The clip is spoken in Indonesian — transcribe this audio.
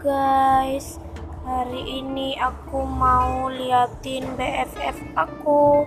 Guys, hari ini aku mau liatin BFF aku.